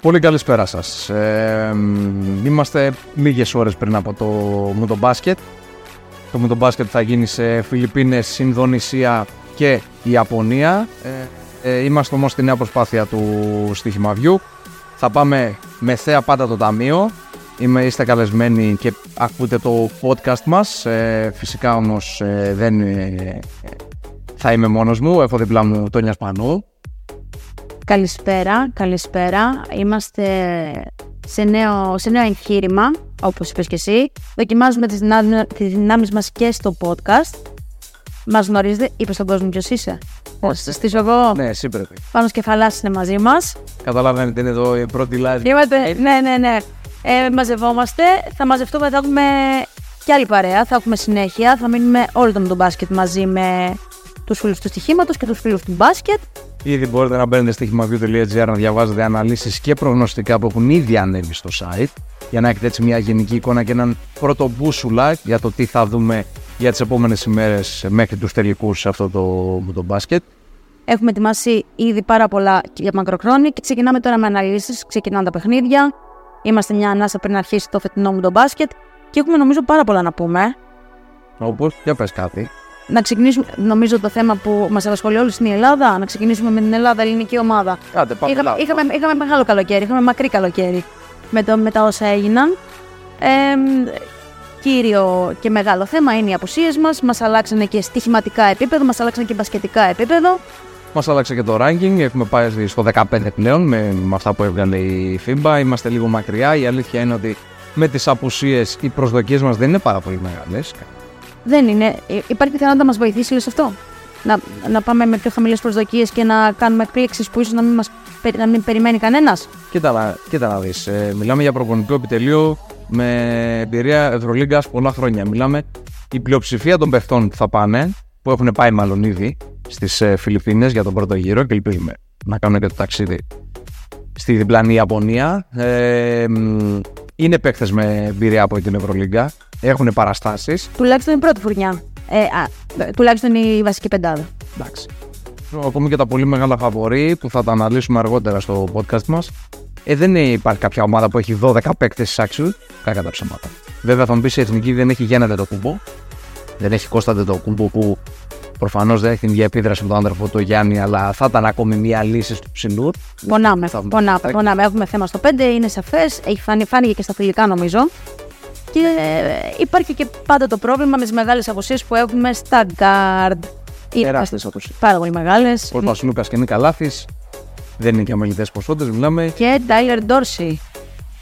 Πολύ καλησπέρα σας. Ε, μ, είμαστε λίγες ώρες πριν από το μουτομπάσκετ. Το μουτομπάσκετ θα γίνει σε Φιλιππίνες, Ινδονησία και Ιαπωνία. Ε, ε, είμαστε όμως στη νέα προσπάθεια του στοιχημαδιού. Θα πάμε με θέα πάντα το ταμείο. Είμαι, είστε καλεσμένοι και ακούτε το podcast μας. Ε, φυσικά όμως ε, δεν ε, θα είμαι μόνος μου. Έχω δίπλα μου τον Σπανού. Καλησπέρα, καλησπέρα. Είμαστε σε νέο, σε νέο εγχείρημα, όπως είπες και εσύ. Δοκιμάζουμε τις δυνάμεις, τις δυνάμεις μας και στο podcast. Μας γνωρίζετε, είπες στον κόσμο ποιος είσαι. Θα σας στήσω εγώ. Ναι, εσύ πρέπει. Πάνω Κεφαλάς είναι μαζί μας. Καταλαβαίνετε, είναι εδώ η πρώτη live. Είμαστε, ναι, ναι, ναι. Ε, μαζευόμαστε, θα μαζευτούμε, θα έχουμε και άλλη παρέα, θα έχουμε συνέχεια. Θα μείνουμε όλο το με τον μπάσκετ μαζί με τους φίλους του στοιχήματος και τους φίλους του μπάσκετ. Ήδη μπορείτε να μπαίνετε στη χυμαβίου.gr να διαβάζετε αναλύσεις και προγνωστικά που έχουν ήδη ανέβει στο site για να έχετε έτσι μια γενική εικόνα και έναν πρώτο μπούσουλα για το τι θα δούμε για τις επόμενες ημέρες μέχρι τους τελικούς σε αυτό το, το μπάσκετ. Έχουμε ετοιμάσει ήδη πάρα πολλά για μακροχρόνια και ξεκινάμε τώρα με αναλύσεις. Ξεκινάνε τα παιχνίδια. Είμαστε μια ανάσα πριν αρχίσει το φετινό μου το μπάσκετ και έχουμε νομίζω πάρα πολλά να πούμε. Όπως, για πες κάτι. Να ξεκινήσουμε, νομίζω το θέμα που μας απασχολεί όλους είναι η Ελλάδα. Να ξεκινήσουμε με την Ελλάδα, ελληνική ομάδα. Άντε, πάμε Είχαμε, Ελλάδα. είχαμε, είχαμε μεγάλο καλοκαίρι, είχαμε μακρύ καλοκαίρι με, το, με τα όσα έγιναν. Ε, κύριο και μεγάλο θέμα είναι οι απουσίες μας. Μας αλλάξανε και στοιχηματικά επίπεδο, μας αλλάξανε και μπασκετικά επίπεδο. Μας άλλαξε και το ranking, έχουμε πάει στο 15 πλέον με, με αυτά που έβγαλε η FIBA. Είμαστε λίγο μακριά, η αλήθεια είναι ότι με τις απουσίες οι προσδοκίες μας δεν είναι πάρα πολύ μεγάλες. Δεν είναι. Ε, Υπάρχει πιθανότητα να μας βοηθήσει λες αυτό; Να, να πάμε με πιο χαμηλές προσδοκίες και να κάνουμε εκπλήξεις που ίσως να μην, μας, περι- να μην περιμένει κανένας; Κοίτα, να- κοίτα να δεις, ε, μιλάμε για προπονητικό επιτελείο με εμπειρία Ευρωλίγκας πολλά χρόνια. Μιλάμε η πλειοψηφία των παιχτών που θα πάνε, που έχουν πάει μάλλον ήδη στις ε, Φιλιππίνες για τον πρώτο γύρο και ελπίζουμε να κάνουν και το ταξίδι στη διπλανή Ιαπωνία. Ε, μ, είναι παίκτες με εμπειρία από την Ευρωλίγκα, έχουν παραστάσεις. Τουλάχιστον η πρώτη φουρνιά. Ε, α, ε, τουλάχιστον η βασική πεντάδα. Εντάξει. Ακόμη και τα πολύ μεγάλα φαβορή που θα τα αναλύσουμε αργότερα στο podcast μας. Ε, δεν υπάρχει κάποια ομάδα που έχει 12 παίκτες στις άξιου. Κακά τα ψέματα. Βέβαια θα μου πεις η εθνική δεν έχει γέννατε το κουμπό. Δεν έχει κόστατε το κουμπό που προφανώς δεν έχει την ίδια επίδραση με τον άντροφο του Γιάννη, αλλά θα ήταν ακόμη μια λύση του ψηλού. Πονάμε, Θα- πονάμε, θα- πονάμε. Έχουμε θέμα στο 5, είναι σαφές. Έχει φάνει, φάνηκε και στα φιλικά νομίζω. Και ε, υπάρχει και πάντα το πρόβλημα με τις μεγάλες αποσίες που έχουμε στα guard. Οι- Τεράστιες αποσίες. Πάρα πολύ μεγάλες. Ο Πασλούκας και Νίκα Λάθης, δεν είναι και αμελητές ποσότητες, μιλάμε Και Tyler Dorsey.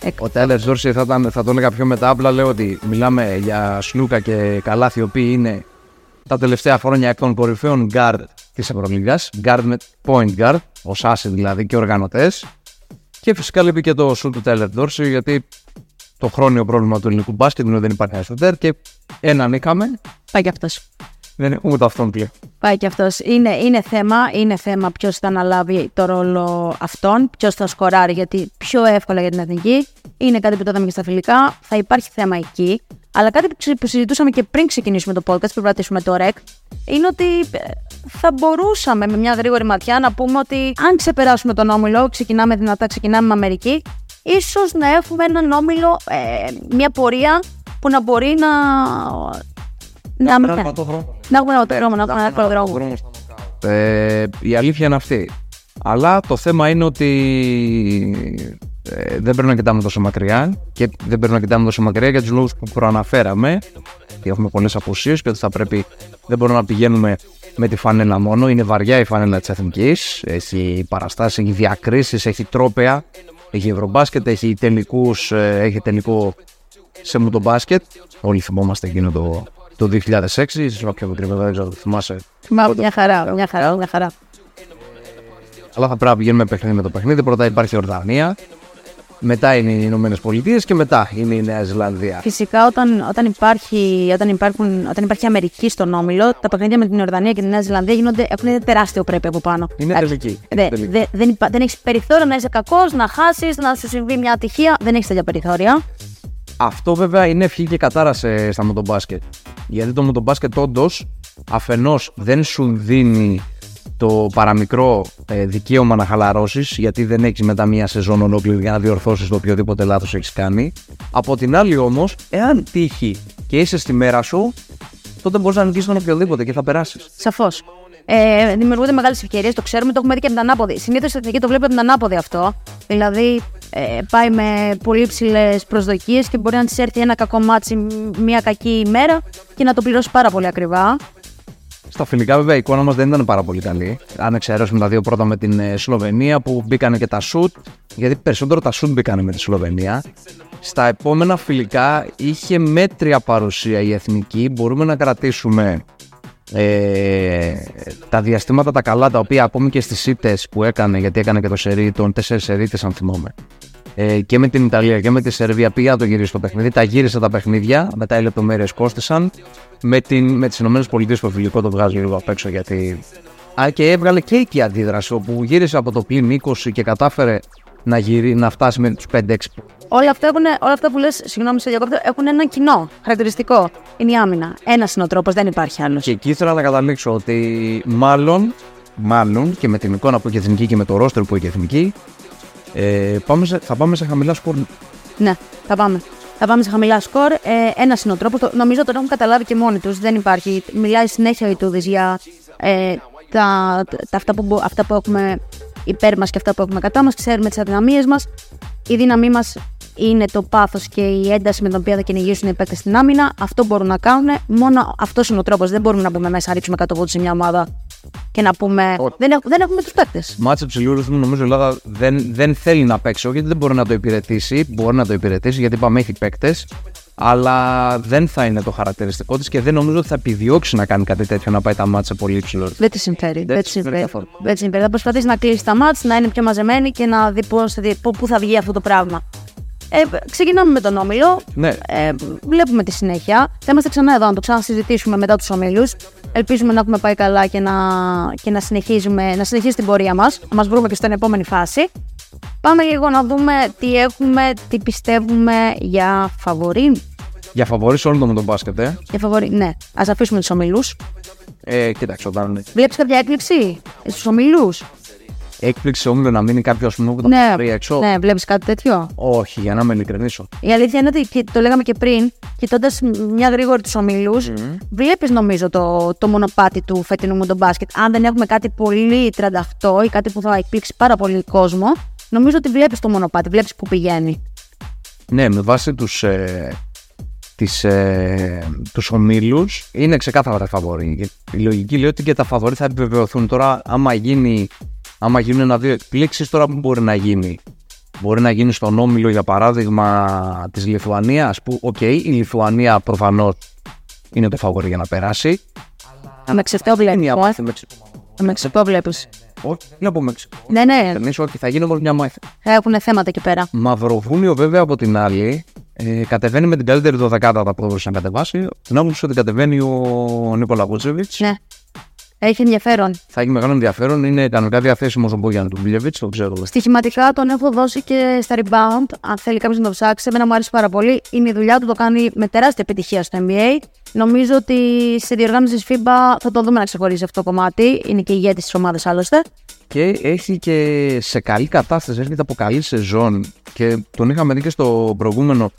Εκ- Ο Τέλερ Ζόρση θα, ήταν, θα το έλεγα πιο μετά. Απλά λέω ότι μιλάμε για Σλούκα και Καλάθι, οι οποίοι είναι τα τελευταία χρόνια εκ των κορυφαίων guard της Ευρωλίγα. Guard με point guard, ως άσοι δηλαδή και οργανωτές. Και φυσικά λείπει και το σου του Τέλερ Ντόρση, γιατί το χρόνιο πρόβλημα του ελληνικού μπάσκετ είναι ότι δεν υπάρχει ένα και έναν είχαμε, Πάει και αυτός. Δεν έχουμε ούτε αυτόν πλέον. Πάει και αυτός. Είναι, είναι θέμα, είναι θέμα ποιος θα αναλάβει το ρόλο αυτόν, ποιος θα σκοράρει, γιατί πιο εύκολα για την εθνική. Είναι κάτι που το είδαμε και στα φιλικά. Θα υπάρχει θέμα εκεί. Αλλά κάτι που ξε- που συζητούσαμε και πριν ξεκινήσουμε το podcast, πριν κρατήσουμε το ρεκ, είναι ότι ε, θα μπορούσαμε με μια γρήγορη ματιά να πούμε ότι αν ξεπεράσουμε τον όμιλο, ξεκινάμε δυνατά, ξεκινάμε με Αμερική, ίσως να έχουμε έναν όμιλο, ε, μια πορεία που να μπορεί να. Να, να, να έχουμε ένα δρόμο, να έχουμε ένα εύκολο δρόμο. Ε, η αλήθεια είναι αυτή. Αλλά το θέμα είναι ότι ε, δεν πρέπει να κοιτάμε τόσο μακριά και δεν πρέπει να κοιτάμε τόσο μακριά για τους λόγους που προαναφέραμε ότι έχουμε πολλές απουσίες και ότι θα πρέπει δεν μπορούμε να πηγαίνουμε με τη φανέλα μόνο. Είναι βαριά η φανέλα της Εθνικής. Έχει παραστάσεις, έχει διακρίσεις, έχει τρόπαια, έχει ευρωμπάσκετ, έχει, τελικούς, ε, έχει τελικό σε μουτομπάσκετ. Όλοι θυμόμαστε εκείνο το, το 2006, ίσως όποιο μικρή βέβαια δεν ξέρω, το θυμάσαι Μα μια χαρά, μια χαρά, μια χαρά. Αλλά θα πρέπει να πηγαίνουμε παιχνίδι με το παιχνίδι. Πρώτα υπάρχει η Ορδανία. Μετά είναι οι Ηνωμένες Πολιτείες και μετά είναι η Νέα Ζηλανδία. Φυσικά, όταν, όταν, υπάρχει, όταν, υπάρχουν, όταν υπάρχει Αμερική στον όμιλο, τα παιχνίδια με την Ιορδανία και τη Νέα Ζηλανδία γίνονται, έχουν τεράστιο πρέπει από πάνω. Είναι Εντάξει. τελική. Δε- Είναι τελική. δε- δεν υπά- δεν έχεις περιθώριο να είσαι κακός, να χάσεις, να σου συμβεί μια ατυχία. Δεν έχεις τέτοια περιθώρια. Αυτό βέβαια είναι ευχή και κατάρα σε- στα μοτομπάσκετ. Γιατί το μοτομπάσκετ όντως αφενός δεν σου δίνει το παραμικρό ε, δικαίωμα να χαλαρώσεις, γιατί δεν έχεις μετά μία σεζόν ολόκληρη για να διορθώσεις το οποιοδήποτε λάθος έχεις κάνει. Από την άλλη όμως, εάν τύχει και είσαι στη μέρα σου, τότε μπορείς να νικήσεις τον οποιοδήποτε και θα περάσεις. Σαφώς. Ε, δημιουργούνται μεγάλες ευκαιρίες, το ξέρουμε, το έχουμε δει και από την ανάποδη. Συνήθως η εθνική το βλέπει από την ανάποδη αυτό. Δηλαδή, ε, πάει με πολύ ψηλές προσδοκίες και μπορεί να της έρθει ένα κακό ματς ή μια κακή ημέρα και να το πληρώσει πάρα πολύ ακριβά. Στα φιλικά, βέβαια, η εικόνα μας δεν ήταν πάρα πολύ καλή. Αν εξαιρέσουμε τα δύο πρώτα με την ε, Σλοβενία που μπήκανε και τα σουτ, γιατί περισσότερο τα σουτ μπήκανε με τη Σλοβενία. Στα επόμενα φιλικά είχε μέτρια παρουσία η εθνική. Μπορούμε να κρατήσουμε ε, τα διαστήματα τα καλά τα οποία ακόμη και στις ήττες που έκανε γιατί έκανε και το σερί των τέσσερις σερίτες αν θυμόμαι ε, και με την Ιταλία και με τη Σερβία πήγε να το γυρίσει το παιχνίδι τα γύρισε τα παιχνίδια μετά οι λεπτομέρειες κόστησαν με, την, με τις Ηνωμένες Πολιτείες που φιλικό το βγάζει λίγο απ' έξω γιατί Α, και έβγαλε και εκεί αντίδραση όπου γύρισε από το πλήν 20 και κατάφερε να, γυρί, να φτάσει με τους 5-6 Όλα αυτά, έχουν, όλα αυτά που λες, συγγνώμη, σε διακόπτω, έχουν ένα κοινό χαρακτηριστικό. Είναι η άμυνα. Ένας είναι ο τρόπος, δεν υπάρχει άλλος. Και εκεί ήθελα να καταλήξω ότι μάλλον, μάλλον και με την εικόνα που έχει η εθνική και με το ρόστερ που έχει η εθνική, ε, πάμε σε, θα πάμε σε χαμηλά σκορ. Ναι, θα πάμε. Θα πάμε σε χαμηλά σκορ. Ε, Ένα είναι ο τρόπος. Νομίζω τον έχουν καταλάβει και μόνοι τους. Δεν υπάρχει. Μιλάει συνέχεια ο Ιτούδης για ε, τα, τα, αυτά, που, μπο- αυτά που έχουμε υπέρ μας και αυτά που έχουμε κατά μας. Ξέρουμε τις αδυναμίες μας. Η δύναμή μας είναι το πάθος και η ένταση με την οποία θα κυνηγήσουν οι παίκτες στην άμυνα. Αυτό μπορούν να κάνουν. Μόνο αυτός είναι ο τρόπος. Δεν μπορούμε να μπούμε μέσα, να ρίξουμε 100 βόλτες σε μια ομάδα και να πούμε. Όχι. Δεν, έχ- δεν έχουμε τους παίκτες. Μάτσε ψηλού ρυθμού νομίζω η Ελλάδα δεν, δεν θέλει να παίξει, όχι γιατί δεν μπορεί να το υπηρετήσει. Μπορεί να το υπηρετήσει γιατί είπαμε έχει παίκτες, αλλά δεν θα είναι το χαρακτηριστικό της και δεν νομίζω ότι θα επιδιώξει να κάνει κάτι τέτοιο να πάει τα μάτσε πολύ υψηλό ρυθμό. Δεν της συμφέρει. Δεν, της της συμφέρει συμφέρει. καθόλου. Δεν της συμφέρει. Θα προσπαθήσει να κλείσει τα μάτια, να είναι πιο μαζεμένη και να δει πώς, θα δει- πού πού θα βγει αυτό το πράγμα. Ε, ξεκινάμε με τον όμιλο. Ναι. Ε, βλέπουμε τη συνέχεια. Θα είμαστε ξανά εδώ να το ξανασυζητήσουμε μετά τους ομίλους. Ελπίζουμε να έχουμε πάει καλά και να, και να, συνεχίζουμε, να συνεχίσει την πορεία μας. Να μας βρούμε και στην επόμενη φάση. Πάμε λίγο να δούμε τι έχουμε, τι πιστεύουμε για φαβορή. Για φαβορή σε όλο το με τον μπάσκετ, ε. Για φαβορή, ναι. Α αφήσουμε τους ομίλους. ε κοίταξε, όταν Βλέπεις κάποια έκπληξη στους ομίλους; Έκπληξη όμιλο να μείνει κάποιος α πούμε που θα Ναι, πάρει έξω. ναι βλέπεις κάτι τέτοιο; Όχι, για να με ειλικρινήσω. Η αλήθεια είναι ότι και το λέγαμε και πριν, κοιτώντας μια γρήγορη τους ομίλους, βλέπεις νομίζω το, το μονοπάτι του φετινού μου τον μπάσκετ. Αν δεν έχουμε κάτι πολύ 38 ή κάτι που θα εκπλήξει πάρα πολύ κόσμο, νομίζω ότι βλέπεις το μονοπάτι, βλέπεις που πηγαίνει. Ναι, με βάση τους, ε, τις, ε, τους ομίλους είναι ξεκάθαρα τα φαβορή. Η λογική λέει ότι και τα φαβορή θα επιβεβαιωθούν. Τώρα άμα, γίνει, άμα γίνουν ένα-δύο εκπλήξεις τώρα που μπορεί να γίνει; Μπορεί να γίνει στον όμιλο για παράδειγμα της Λιθουανίας που οκ, η Λιθουανία προφανώς είναι το φαβορή για να περάσει. Με ξεφτό βλέπεις. Είναι η απόθεση Μεξικό. Με ξεφτό βλέπεις. Όχι, δεν από Μεξικό. Ναι, ναι, Εμείς όχι, θα γίνει όμως μια μάχη. έχουν θέματα εκεί πέρα. Μαυροβούνιο βέβαια από την άλλη ε, κατεβαίνει με την καλύτερη δωδεκάτα που μπορούσε να κατεβάσει. Την άποψη ότι κατεβαίνει ο Νίκολα Βούτσεβιτς. Ναι. Έχει ενδιαφέρον. Θα έχει μεγάλο ενδιαφέρον. Είναι κανονικά διαθέσιμο ο Μπόγιαν του Μπίλεβιτ, το ξέρουμε. Στοιχηματικά τον έχω δώσει και στα rebound. Αν θέλει κάποιος να το ψάξει, εμένα μου αρέσει πάρα πολύ. Είναι η δουλειά του, το κάνει με τεράστια επιτυχία στο NBA. Νομίζω ότι σε διοργάνωσης τη FIBA θα το δούμε να ξεχωρίζει αυτό το κομμάτι. Είναι και ηγέτης της ομάδας άλλωστε. Και έχει και σε καλή κατάσταση, έρχεται από καλή σεζόν. Και τον είχαμε δει και στο προηγούμενο.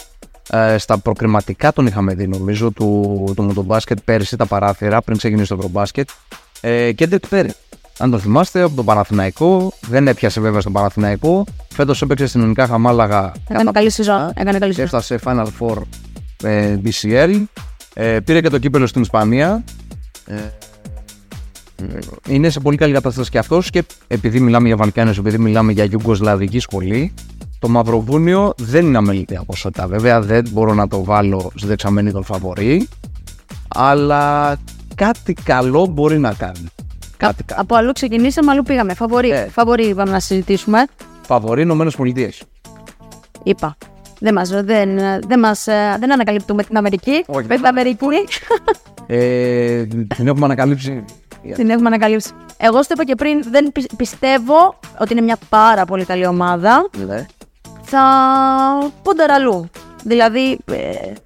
ε, στα προκριματικά τον είχαμε δει νομίζω του, του μοτομπάσκετ πέρυσι τα παράθυρα πριν ξεκινήσει το ευρωμπάσκετ. Ε, και δεν φέρει. Αν το θυμάστε, από τον Παναθηναϊκό, δεν έπιασε βέβαια στον Παναθηναϊκό. Φέτος έπαιξε στην Ονικά Χαμάλαγα Έκανε καλή σεζόν. Έκανε καλή και σεζόν. έφτασε Final Four ε, BCL. Ε, πήρε και το κύπελο στην Ισπανία. Ε, είναι σε πολύ καλή κατάσταση και αυτός και επειδή μιλάμε για Βαλκάνες, επειδή μιλάμε για Ιουγκοσλαβική σχολή, το Μαυροβούνιο δεν είναι αμεληταία ποσότητα. Βέβαια δεν μπορώ να το βάλω στη δεξαμένη των φαβορή, αλλά κάτι καλό μπορεί να κάνει. Κάτι καλό. Από αλλού ξεκινήσαμε, αλλού πήγαμε. Φαβορή, Ε. φαβορή είπαμε να συζητήσουμε. Φαβορή Ηνωμένες Πολιτείες. Είπα. Δεν, μας, δεν, δεν, μας, ε, δεν ανακαλύπτουμε την Αμερική. Όχι. Με την Αμερική Ε, την έχουμε ανακαλύψει. την έχουμε ανακαλύψει. Εγώ στο είπα και πριν, δεν πι- πιστεύω ότι είναι μια πάρα πολύ καλή ομάδα. Ναι. Θα πόνταρα αλλού. Δηλαδή, ε,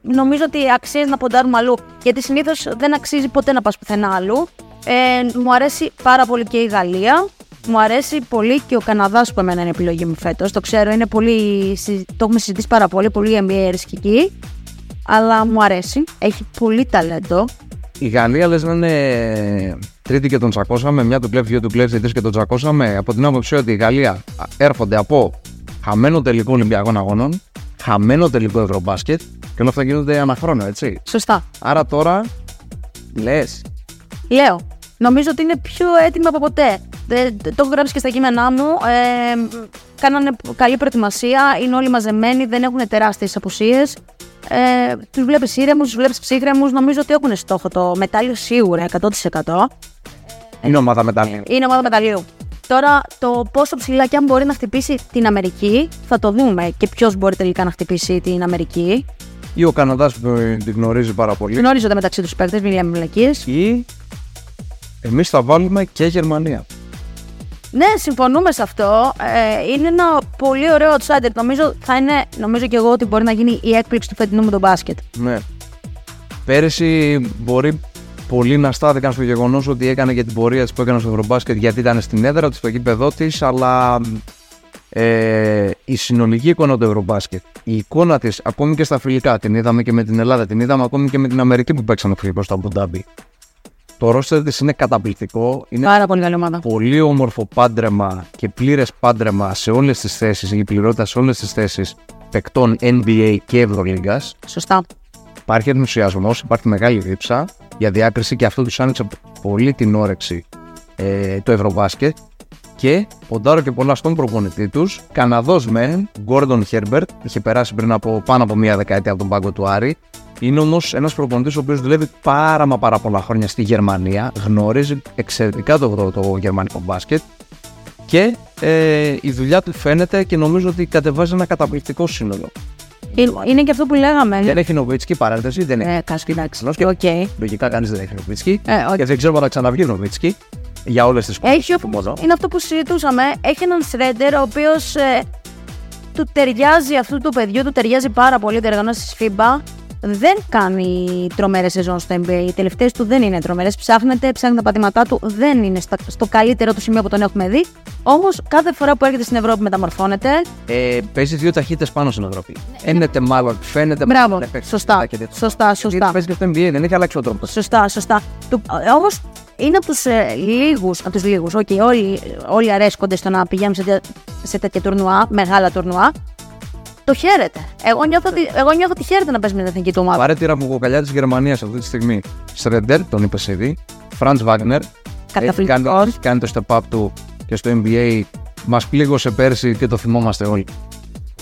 νομίζω ότι αξίζει να ποντάρουμε αλλού. Γιατί συνήθως δεν αξίζει ποτέ να πας πουθενά αλλού. Ε, μου αρέσει πάρα πολύ και η Γαλλία. Μου αρέσει πολύ και ο Καναδάς που εμένα είναι επιλογή μου φέτος. Το ξέρω, είναι πολύ, συ- το έχουμε συζητήσει πάρα πολύ. Πολύ NBA αρισκική. Αλλά μου αρέσει. Έχει πολύ ταλέντο. Η Γαλλία λες να είναι τρίτη και τον τσακώσαμε, μια του κλέβει, δύο του κλέβει, τρεις και τον τσακώσαμε. Από την άποψη ότι η Γαλλία έρχονται από χαμένο τελικό Ολυμπιακών Αγώνων, χαμένο τελικό Ευρωμπάσκετ και όλα αυτά γίνονται ένα χρόνο, έτσι. Σωστά. Άρα τώρα λες, Λέω. Νομίζω ότι είναι πιο έτοιμη από ποτέ. Δεν- το έχω γράψει και στα κείμενά μου. Ε, κάνανε καλή προετοιμασία. Είναι όλοι μαζεμένοι. Δεν έχουν τεράστιες απουσίες. Ε, τους βλέπεις ήρεμους, τους βλέπεις ψύχρεμους. Νομίζω ότι έχουν στόχο το μετάλλιο σίγουρα 100%. είναι ομάδα μετάλλια. Είναι ομάδα μεταλλίου. Τώρα το πόσο ψηλά και αν μπορεί να χτυπήσει την Αμερική θα το δούμε. Και ποιος μπορεί τελικά να χτυπήσει την Αμερική. Ή ο Καναδάς που την γνωρίζει πάρα πολύ. Γνωρίζονται μεταξύ τους παίκτες, μιλάμε μελακίε. Ή εμείς θα βάλουμε και Γερμανία. Ναι, συμφωνούμε σε αυτό. Ε, είναι ένα πολύ ωραίο outsider. Νομίζω, θα είναι, νομίζω και εγώ ότι μπορεί να γίνει η έκπληξη του φετινού με τον μπάσκετ. Ναι. Πέρυσι μπορεί πολύ να στάθηκαν στο γεγονός ότι έκανε και την πορεία της που έκανε στο Ευρωμπάσκετ γιατί ήταν στην έδρα της, στο γήπεδό της, αλλά ε, η συνολική εικόνα του Ευρωμπάσκετ, η εικόνα της ακόμη και στα φιλικά, την είδαμε και με την Ελλάδα, την είδαμε ακόμη και με την Αμερική που παίξαν φιλικό στο Αμπουντάμπι. Το ρόστερ της είναι καταπληκτικό. Είναι Πάρα πολύ καλή ομάδα. πολύ όμορφο πάντρεμα και πλήρες πάντρεμα σε όλες τις θέσεις, η πληρότητα σε όλες τις θέσεις παικτών NBA και Ευρωλίγκας. Σωστά. Υπάρχει ενθουσιασμός, υπάρχει μεγάλη δίψα για διάκριση και αυτό τους άνοιξε πολύ την όρεξη ε, το Ευρωβάσκετ. Και ποντάρω και πολλά στον προπονητή τους, Καναδός μεν, Γκόρντον Χέρμπερτ, είχε περάσει πριν από πάνω από μία δεκαετία από τον πάγκο του Άρη. Είναι όμως ένας προπονητής ο οποίος δουλεύει πάρα μα πάρα πολλά χρόνια στη Γερμανία, γνωρίζει εξαιρετικά το, το, το γερμανικό μπάσκετ και ε, η δουλειά του φαίνεται και νομίζω ότι κατεβάζει ένα καταπληκτικό σύνολο. Είναι, είναι και αυτό που λέγαμε. Δεν έχει Νοβίτσκι παρένθεση, δεν έχει. Ε, κάτσε, εντάξει. Καλώς και- Οκ. Λογικά κανείς δεν έχει Νοβίτσκι. Ε, όχι. Και δεν ξέρω αν θα ξαναβγεί ο Νοβίτσκι για όλες τις Έχει όπως, είναι αυτό που συζητούσαμε. Έχει έναν Σρέντερ ο οποίος του ταιριάζει αυτού του παιδιού, του ταιριάζει πάρα πολύ η διοργανώση της FIBA. Δεν κάνει τρομερές σεζόν στο NBA. Οι τελευταίες του δεν είναι τρομερές. Ψάχνεται, ψάχνει τα πατήματά του. Δεν είναι στα, στο καλύτερο του σημείο που τον έχουμε δει. Όμως κάθε φορά που έρχεται στην Ευρώπη μεταμορφώνεται. Ε, παίζει δύο ταχύτητες πάνω στην Ευρώπη. Ένεται μάλλον, φαίνεται Μπράβο. μάλλον, παίξει Σωστά. και τέτοια. Σωστά, Γιατί σωστά. Παίζει και στο NBA, δεν έχει αλλάξει ο τρόπος. Σωστά, σωστά. Όμως είναι από τους ε, λίγους, από τους λίγους, okay, όλοι, όλοι αρέσκονται στο να πηγαίνουν σε, τε- σε τέτοια τουρνουά, μεγάλα τουρνουά. Το χαίρεται. Εγώ νιώθω, ότι, εγώ νιώθω ότι χαίρεται να παίζει με την εθνική του ομάδα. Πάρε τη ραποκοκαλιά της Γερμανίας αυτή τη στιγμή. Σρέντερ, τον είπες ήδη. Φραντ Βάγνερ. Έχει κάνει, Καταπληκτικός. έχει κάνει το step up του και στο NBA. Μας πλήγωσε πέρσι και το θυμόμαστε όλοι.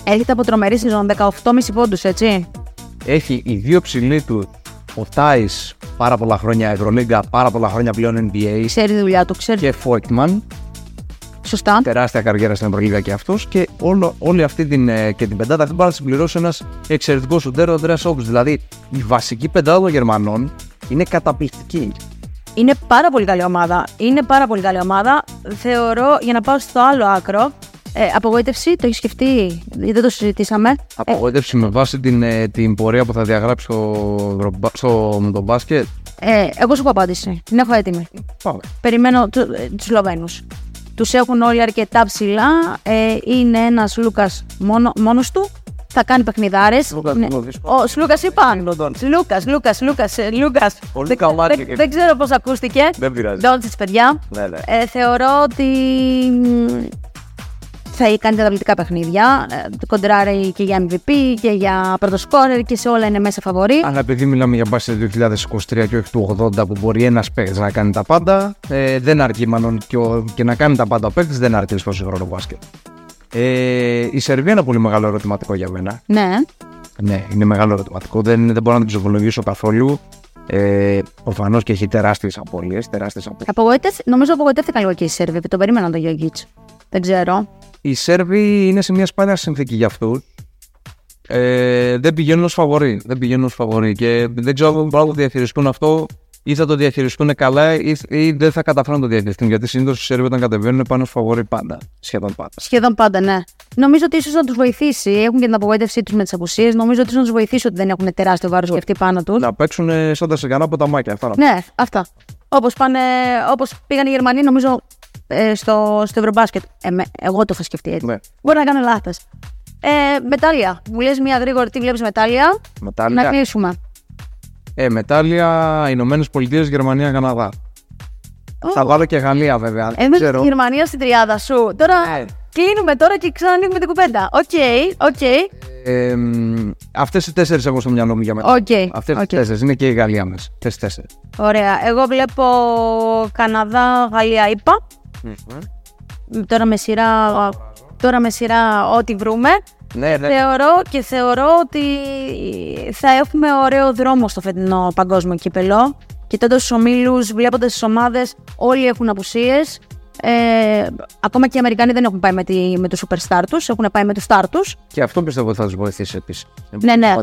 Έρχεται από τρομερή σεζόν, 18,5 πόντους, έτσι. Έχει οι δύο ψηλοί του, ο Τάις πάρα πολλά χρόνια Ευρωλίγκα, πάρα πολλά χρόνια πλέον NBA Ξέρει τη δουλειά του, ξέρει. και Φόικτμαν. Σωστά. τεράστια καριέρα στην Ευρωλίγα και αυτός και όλο, όλη αυτή την, ε, και την πεντάδα αυτή μπορεί να συμπληρώσει ένας εξαιρετικός σουτέρ, ο Αντρέα Όγκου. Δηλαδή η βασική πεντάδα των Γερμανών είναι καταπληκτική. Είναι πάρα πολύ καλή ομάδα. Είναι πάρα πολύ καλή ομάδα. Θεωρώ, για να πάω στο άλλο άκρο, ε, απογοήτευση, το έχεις σκεφτεί, δεν το συζητήσαμε. Απογοήτευση με βάση την, ε, την πορεία που θα διαγράψει στο, Ευρωμπα- στο, με τον μπάσκετ. Ε, εγώ σου έχω απάντηση. Την έχω έτοιμη. Πάμε. Περιμένω του τους Σλοβαίνους. Τους έχουν όλοι αρκετά ψηλά. Ε, είναι ένας Λούκας μόνο, μόνος του. Θα κάνει παιχνιδάρες. Λούκας, Ναι. λίγο δύσκολο. Ο Σλούκας είπα. Είναι ο Ντόντσιτς. Λούκας, Λούκας, Λούκας, ε, Λούκας. Ο Δεν- Λούκα μάτια δεν, και- δεν ξέρω πώς ακούστηκε. Δεν πειράζει. Ντόντσιτς, παιδιά. Ναι, ναι. Ε, θεωρώ ότι μ, θα κάνει καταπληκτικά παιχνίδια. Ε, κοντράρει και για MVP και για πρώτο σκόρερ και σε όλα είναι μέσα φαβορή. Αλλά επειδή μιλάμε για μπάσκετ 2023 και όχι του 80 που μπορεί ένας παίκτης να κάνει τα πάντα, ε, δεν αρκεί μάλλον και, ο- και να κάνει τα πάντα ο παίκτης δεν αρκεί στο σύγχρονο μπάσκετ. Ε, η Σερβία είναι ένα πολύ μεγάλο ερωτηματικό για μένα. Ναι. Ναι, είναι μεγάλο ερωτηματικό. Δεν, δεν μπορώ να την ψοφολογήσω καθόλου. Ε, Προφανώς και έχει τεράστιες απώλειες. Τεράστιες απώλειες. Απογοήτευ... Νομίζω απογοητεύτηκαν λίγο και οι Σέρβοι. Το περίμεναν το Γιώργιτ. Δεν ξέρω. Οι Σέρβοι είναι σε μια σπάνια συνθήκη για αυτούς. ε, δεν πηγαίνουν ως φαβορή. Δεν πηγαίνουν ως φαβορή. Και δεν ξέρω αν μπορούν να το διαχειριστούν αυτό ή θα το διαχειριστούν καλά ή, ή δεν θα καταφέρουν να το διαχειριστούν. Γιατί συνήθως οι Σέρβοι όταν κατεβαίνουν πάνε ω φαβορή πάντα. Σχεδόν πάντα. Σχεδόν πάντα, ναι. Νομίζω ότι ίσως να τους βοηθήσει. Έχουν και την απογοήτευσή τους με τις απουσίες. Νομίζω ότι ίσως να τους βοηθήσει ότι δεν έχουν τεράστιο βάρος και αυτοί πάνω τους. Να παίξουν ε, σαν τα σιγανά από τα μάκια. Αυτά. Ναι, αυτά. Όπως όπως πήγαν οι Γερμανοί, νομίζω ε, στο, στο Ευρωμπάσκετ. Ε, με- εγώ το είχα σκεφτεί έτσι. Ναι. Μπορεί να κάνω λάθος. Ε, μετάλλια. Μου λες μία γρήγορη τι βλέπεις μετάλλια. Να Μετάλλια. κλείσουμε. Ε, μετάλλια Ηνωμένες Πολιτείες, Γερμανία, Καναδά. Θα βάλω και Γαλλία βέβαια. Ε, δεν με ξέρω. τη Γερμανία στην τριάδα σου. Τώρα Ε. κλείνουμε τώρα και ξανανοίγουμε την κουβέντα. Οκ, οκ. Ε, Αυτές οι τέσσερις έχω στο μυαλό μου για μένα. Οκ, Αυτές οκ. οι τέσσερις είναι και η Γαλλία μέσα. Αυτές τι τέσσερις. Ωραία. Εγώ βλέπω Καναδά, Γαλλία, είπα. Τώρα με σειρά, τώρα με σειρά ό,τι βρούμε. Ναι, ναι. Θεωρώ και θεωρώ ότι θα έχουμε ωραίο δρόμο στο φετινό παγκόσμιο κύπελο. Κοιτώντας τους ομίλους, βλέποντας τις ομάδες, όλοι έχουν απουσίες. Ε, ακόμα και οι Αμερικανοί δεν έχουν πάει με, τη, με του superstar τους, έχουν πάει με του star τους. Και αυτό πιστεύω ότι θα τους βοηθήσει επίσης. Ναι, ναι.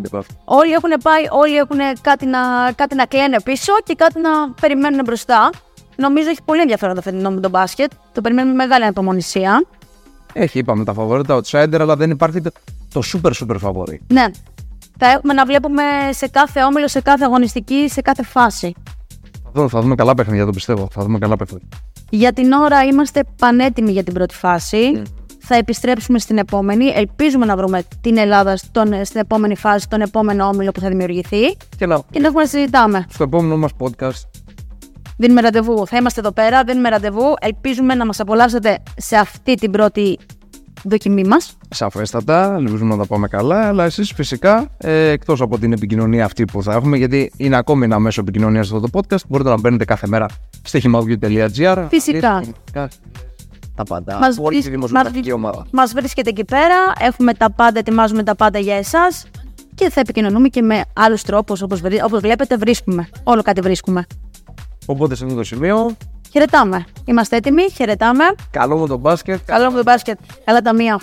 Όλοι έχουν πάει, όλοι έχουν κάτι να, κάτι να κλαίνε πίσω και κάτι να περιμένουν μπροστά. Νομίζω έχει πολύ ενδιαφέρον το φετινό με τον μπάσκετ. Το περιμένουμε με μεγάλη ανυπομονησία. Έχει, είπαμε τα φαβορή, τα outsider, αλλά δεν υπάρχει το, το super super φαβορή. Ναι. Θα έχουμε να βλέπουμε σε κάθε όμιλο, σε κάθε αγωνιστική, σε κάθε φάση. Θα δούμε, θα δούμε καλά παιχνίδια, το πιστεύω. Θα δούμε καλά παιχνίδια. Για την ώρα είμαστε πανέτοιμοι για την πρώτη φάση. Θα επιστρέψουμε στην επόμενη. Ελπίζουμε να βρούμε την Ελλάδα στον, στην επόμενη φάση, τον επόμενο όμιλο που θα δημιουργηθεί Και να, και να έχουμε να συζητάμε. στο επόμενο μας podcast Δίνουμε ραντεβού. Θα είμαστε εδώ πέρα, δίνουμε ραντεβού. Ελπίζουμε να μας απολαύσετε σε αυτή την πρώτη δοκιμή μας. σαφέστατα, ελπίζουμε να τα πάμε καλά. Αλλά εσείς φυσικά, ε, εκτός από την επικοινωνία αυτή που θα έχουμε, γιατί είναι ακόμη ένα μέσο επικοινωνίας αυτό το podcast, μπορείτε να μπαίνετε κάθε μέρα στοιχημαυγιου.gr. Φυσικά. Τα πάντα. Μας Όλη βρίσκ- τη δημοσιογραφική μας- ομάδα. Μας βρίσκεται εκεί πέρα, έχουμε τα πάντα, ετοιμάζουμε τα πάντα για εσάς και θα επικοινωνούμε και με άλλους τρόπους, όπως, βρει- όπως βλέπετε βρίσκουμε. Όλο κάτι βρίσκουμε. Οπότε σε αυτό το σημείο, Χαιρετάμε. Είμαστε έτοιμοι, χαιρετάμε. καλό μου το μπάσκετ. Καλό μου το μπάσκετ. Καλά τα μία.